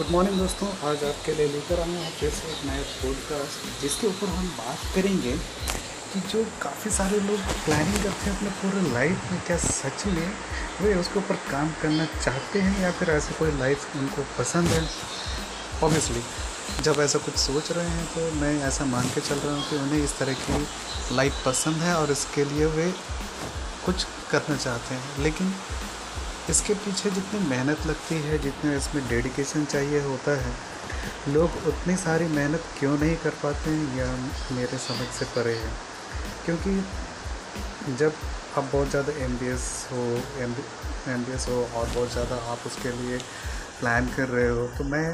Good morning दोस्तों। आज आपके लिए लेकर आए हैं फिर से एक नया पॉडकास्ट जिसके ऊपर हम बात करेंगे कि जो काफ़ी सारे लोग प्लानिंग करते हैं अपने पूरे लाइफ में, क्या सच में वे उसके ऊपर काम करना चाहते हैं या फिर ऐसे कोई लाइफ उनको पसंद है? ऑब्वियसली जब ऐसा कुछ सोच रहे हैं तो मैं ऐसा मान के चल रहा हूँ कि उन्हें इस तरह की लाइफ पसंद है और इसके लिए वे कुछ करना चाहते हैं। लेकिन इसके पीछे जितनी मेहनत लगती है, जितने इसमें डेडिकेशन चाहिए होता है, लोग उतनी सारी मेहनत क्यों नहीं कर पाते हैं, यह मेरे समझ से परे है। क्योंकि जब आप बहुत ज़्यादा एमबीएस हो एम बी हो और बहुत ज़्यादा आप उसके लिए प्लान कर रहे हो तो मैं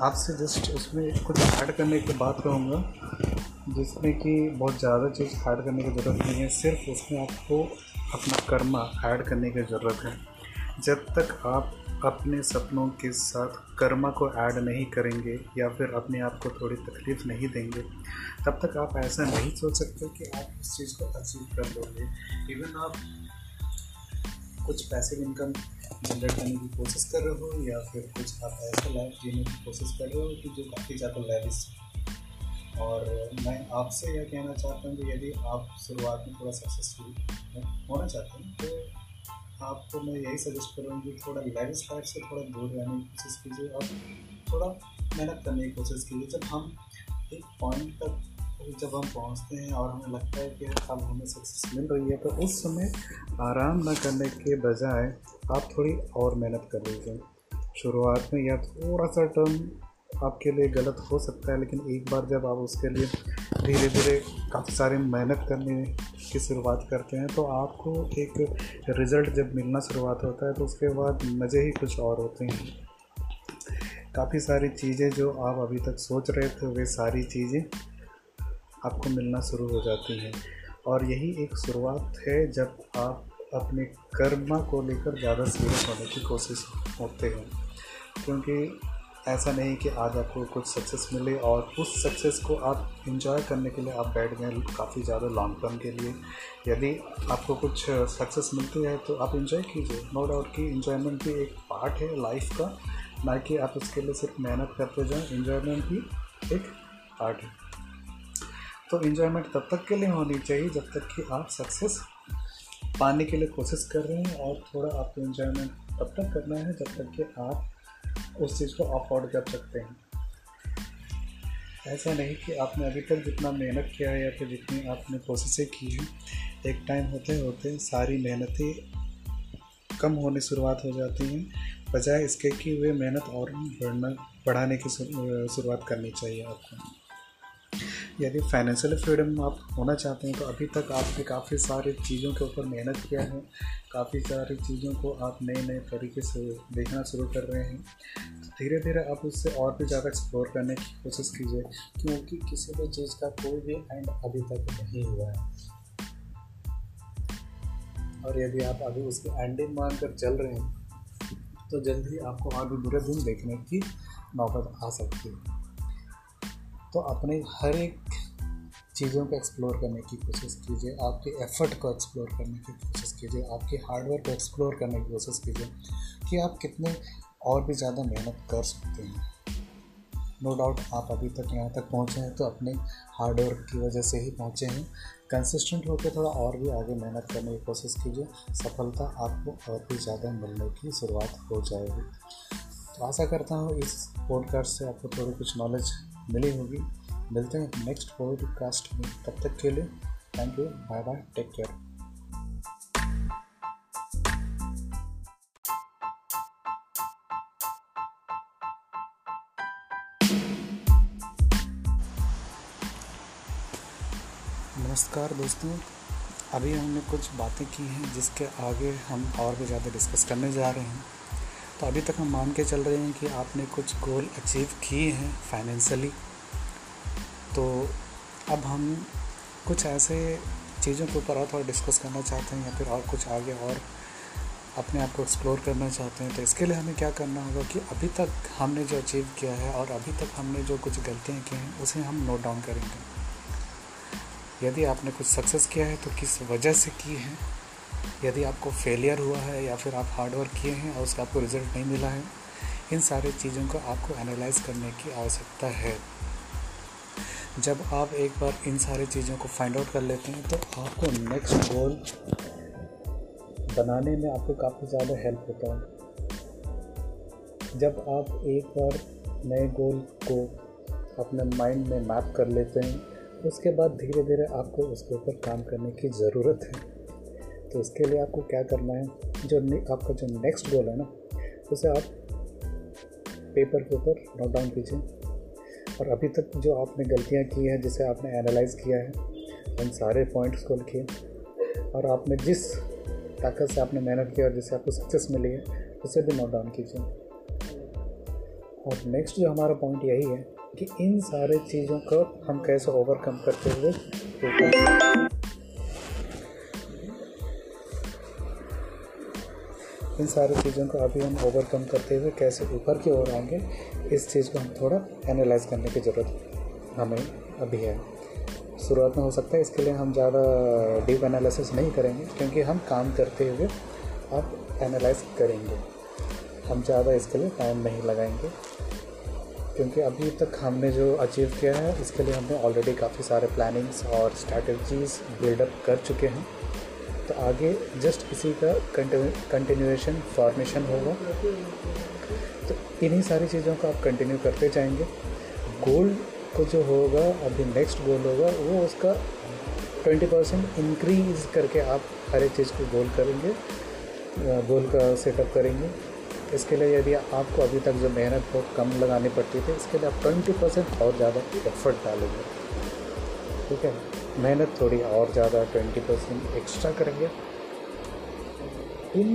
आपसे जस्ट उसमें कुछ ऐड करने की बात कहूँगा, जिसमें कि बहुत ज़्यादा चीज़ ऐड करने की ज़रूरत नहीं है, सिर्फ़ उसमें आपको अपना कर्मा ऐड करने की ज़रूरत है। जब तक आप अपने सपनों के साथ कर्मा को ऐड नहीं करेंगे या फिर अपने आप को थोड़ी तकलीफ़ नहीं देंगे, तब तक आप ऐसा नहीं सोच सकते कि आप इस चीज़ को अचीव कर लोगे। इवन आप कुछ पैसिव इनकम जनरेट करने की कोशिश कर रहे हो या फिर कुछ आप ऐसा लाइफ जीने की कोशिश कर रहे हो कि जो काफ़ी ज़्यादा लेविस और मैं आपसे यह कहना चाहता हूँ कि यदि आप शुरुआत में थोड़ा सक्सेसफुल होना चाहते हैं तो आपको मैं यही सजेस्ट करूँगी थोड़ा लाइफ स्टाइल से थोड़ा दूर रहने की कोशिश कीजिए और थोड़ा मेहनत करने की कोशिश कीजिए। जब हम एक पॉइंट तक जब हम पहुँचते हैं और हमें लगता है कि अब हमें सक्सेस मिल रही है तो उस समय आराम न करने के बजाय आप थोड़ी और मेहनत कर लीजिए। शुरुआत में या थोड़ा सा टर्म आपके लिए गलत हो सकता है, लेकिन एक बार जब आप उसके लिए धीरे धीरे काफ़ी सारे मेहनत करने की शुरुआत करते हैं तो आपको एक रिज़ल्ट जब मिलना शुरुआत होता है तो उसके बाद मज़े ही कुछ और होते हैं। काफ़ी सारी चीज़ें जो आप अभी तक सोच रहे थे, वे सारी चीज़ें आपको मिलना शुरू हो जाती हैं। और यही एक शुरुआत है, जब आप अपने कर्मा को लेकर ज़्यादा सीरियस होने की कोशिश होते हैं, क्योंकि ऐसा नहीं कि आज आपको कुछ सक्सेस मिले और उस सक्सेस को आप इंजॉय करने के लिए आप बैठ गए काफ़ी ज़्यादा लॉन्ग टर्म के लिए। यदि आपको कुछ सक्सेस मिलती है तो आप इंजॉय कीजिए। नो डाउट कि इंजॉयमेंट भी एक पार्ट है लाइफ का, ना कि आप उसके लिए सिर्फ़ मेहनत करते जाएँ। इंजॉयमेंट भी एक पार्ट है। तो इन्जॉयमेंट तब तक के लिए होनी चाहिए जब तक कि आप सक्सेस पाने के लिए कोशिश कर रहे हैं और थोड़ा आपको इन्जॉयमेंट तब तक करना है जब तक कि आप उस चीज़ को अफोर्ड कर सकते हैं। ऐसा नहीं कि आपने अभी तक जितना मेहनत किया है या फिर जितनी आपने कोशिशें की हैं, एक टाइम होते होते सारी मेहनतें कम होने शुरुआत हो जाती हैं, बजाय इसके कि वे मेहनत और बढ़ना, बढ़ाने की शुरुआत करनी चाहिए आपको। यदि फाइनेंशियल फ्रीडम आप होना चाहते हैं तो अभी तक आपने काफ़ी सारी चीज़ों के ऊपर मेहनत किया है। काफ़ी सारी चीज़ों को आप नए नए तरीके से देखना शुरू कर रहे हैं। तो धीरे धीरे आप उससे और भी ज़्यादा एक्सप्लोर करने की कोशिश कीजिए, क्योंकि किसी भी चीज़ का कोई भी एंड अभी तक नहीं हुआ है। और यदि आप अभी उसकी एंडिंग मान कर चल रहे हैं तो जल्दी आपको और भी बुरे दिन देखने की नौबत आ सकती है। तो अपने हर एक चीज़ों को एक्सप्लोर करने की कोशिश कीजिए, आपके एफर्ट को एक्सप्लोर करने की कोशिश कीजिए, आपके हार्डवर्क को एक्सप्लोर करने की कोशिश कीजिए कि आप कितने और भी ज़्यादा मेहनत कर सकते हैं। नो डाउट आप अभी तक यहाँ तक पहुँचे हैं तो अपने हार्डवर्क की वजह से ही पहुँचे हैं। कंसिस्टेंट होकर थोड़ा और भी आगे मेहनत करने की कोशिश कीजिए, सफलता आपको और भी ज़्यादा मिलने की शुरुआत हो जाएगी। तो आशा करता हूँ इस पॉडकास्ट से आपको थोड़ी कुछ नॉलेज मिली होगी। मिलते हैं नेक्स्ट पॉडकास्ट में। तब तक के लिए thank you bye bye take care नमस्कार दोस्तों। अभी हमने कुछ बातें की हैं जिसके आगे हम और भी ज़्यादा डिस्कस करने जा रहे हैं। तो अभी तक हम मान के चल रहे हैं कि आपने कुछ गोल अचीव किए हैं फाइनेंशियली तो अब हम कुछ ऐसे चीज़ों के ऊपर और थोड़ा डिस्कस करना चाहते हैं या फिर और कुछ आगे और अपने आप को एक्सप्लोर करना चाहते हैं। तो इसके लिए हमें क्या करना होगा कि अभी तक हमने जो अचीव किया है और अभी तक हमने जो कुछ गलतियाँ की हैं, उसे हम नोट डाउन करेंगे। यदि आपने कुछ सक्सेस किया है तो किस वजह से की है? यदि आपको फेलियर हुआ है या फिर आप हार्ड वर्क किए हैं और उसका आपको रिज़ल्ट नहीं मिला है, इन सारी चीज़ों को आपको एनालाइज करने की आवश्यकता है। जब आप एक बार इन सारी चीज़ों को फाइंड आउट कर लेते हैं तो आपको नेक्स्ट गोल बनाने में आपको काफ़ी ज़्यादा हेल्प होता है। जब आप एक बार नए गोल को अपने माइंड में मैप कर लेते हैं, उसके बाद धीरे धीरे आपको उसके ऊपर काम करने की ज़रूरत है। तो इसके लिए आपको क्या करना है, जो आपका जो नेक्स्ट गोल है ना, उसे आप पेपर के ऊपर नोट डाउन कीजिए। और अभी तक जो आपने गलतियाँ की हैं, जिसे आपने एनालाइज किया है, उन सारे पॉइंट्स को लिखिए। और आपने जिस ताकत से आपने मेहनत की और जिससे आपको सक्सेस मिली है, उसे भी नोट डाउन कीजिए। और नेक्स्ट जो हमारा पॉइंट यही है कि इन सारे चीज़ों को हम कैसे ओवरकम करते हुए इन सारी चीज़ों को अभी हम ओवरकम करते हुए कैसे ऊपर की ओर आएँगे, इस चीज़ को हम थोड़ा एनालाइज करने की ज़रूरत हमें अभी है। शुरुआत में हो सकता है इसके लिए हम ज़्यादा डीप एनालिसिस नहीं करेंगे, क्योंकि हम काम करते हुए अब एनालाइज करेंगे। हम ज़्यादा इसके लिए टाइम नहीं लगाएँगे, क्योंकि अभी तक हमने जो अचीव किया है, इसके लिए हमने ऑलरेडी काफ़ी सारे प्लानिंग्स और स्ट्रैटेजीज बिल्डअप कर चुके हैं। तो आगे जस्ट इसी का कंटिन्यूएशन फॉर्मेशन होगा। तो इन्हीं सारी चीज़ों को आप कंटिन्यू करते जाएँगे। गोल को जो होगा, अभी नेक्स्ट गोल होगा, वो उसका ट्वेंटी परसेंट इंक्रीज करके आप हर एक चीज़ को गोल करेंगे गोल का सेटअप करेंगे। इसके लिए यदि आपको अभी तक जो मेहनत बहुत कम लगानी पड़ती थी, इसके लिए आप ट्वेंटी परसेंट और ज़्यादा एफर्ट डालेंगे। ठीक है? मेहनत थोड़ी और ज़्यादा ट्वेंटी परसेंट एक्स्ट्रा करेंगे। इन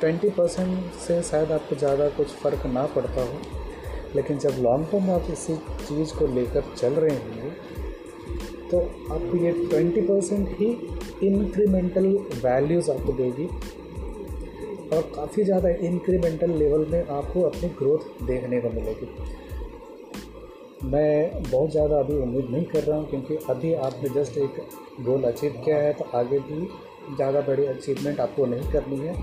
ट्वेंटी परसेंट से शायद आपको ज़्यादा कुछ फ़र्क ना पड़ता हो, लेकिन जब लॉन्ग टर्म आप इसी चीज़ को लेकर चल रहे होंगे तो आपको ये ट्वेंटी परसेंट ही इंक्रीमेंटल वैल्यूज़ आपको देगी और काफ़ी ज़्यादा इंक्रीमेंटल लेवल में आपको अपनी ग्रोथ देखने को मिलेगी। मैं बहुत ज़्यादा अभी उम्मीद नहीं कर रहा हूँ, क्योंकि अभी आपने जस्ट एक गोल अचीव किया है तो आगे भी ज़्यादा बड़ी अचीवमेंट आपको नहीं करनी है।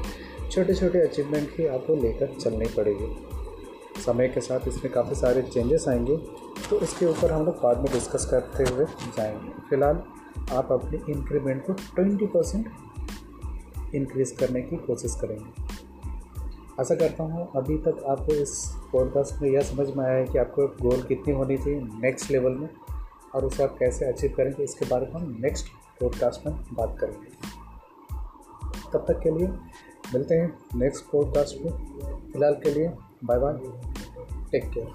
छोटे छोटे अचीवमेंट ही आपको लेकर चलनी पड़ेगी। समय के साथ इसमें काफ़ी सारे चेंजेस आएँगे तो इसके ऊपर हम लोग बाद में डिस्कस करते हुए जाएँगे। फ़िलहाल आप अपने इंक्रीमेंट को ट्वेंटी परसेंट इंक्रीज़ करने की कोशिश करेंगे। आशा करता हूँ अभी तक आपको इस पॉडकास्ट में यह समझ में आया है कि आपको गोल कितनी होनी चाहिए नेक्स्ट लेवल में और उसे आप कैसे अचीव करेंगे, इसके बारे में हम नेक्स्ट पॉडकास्ट में बात करेंगे। तब तक के लिए मिलते हैं नेक्स्ट पॉडकास्ट में। फ़िलहाल के लिए बाय बाय टेक केयर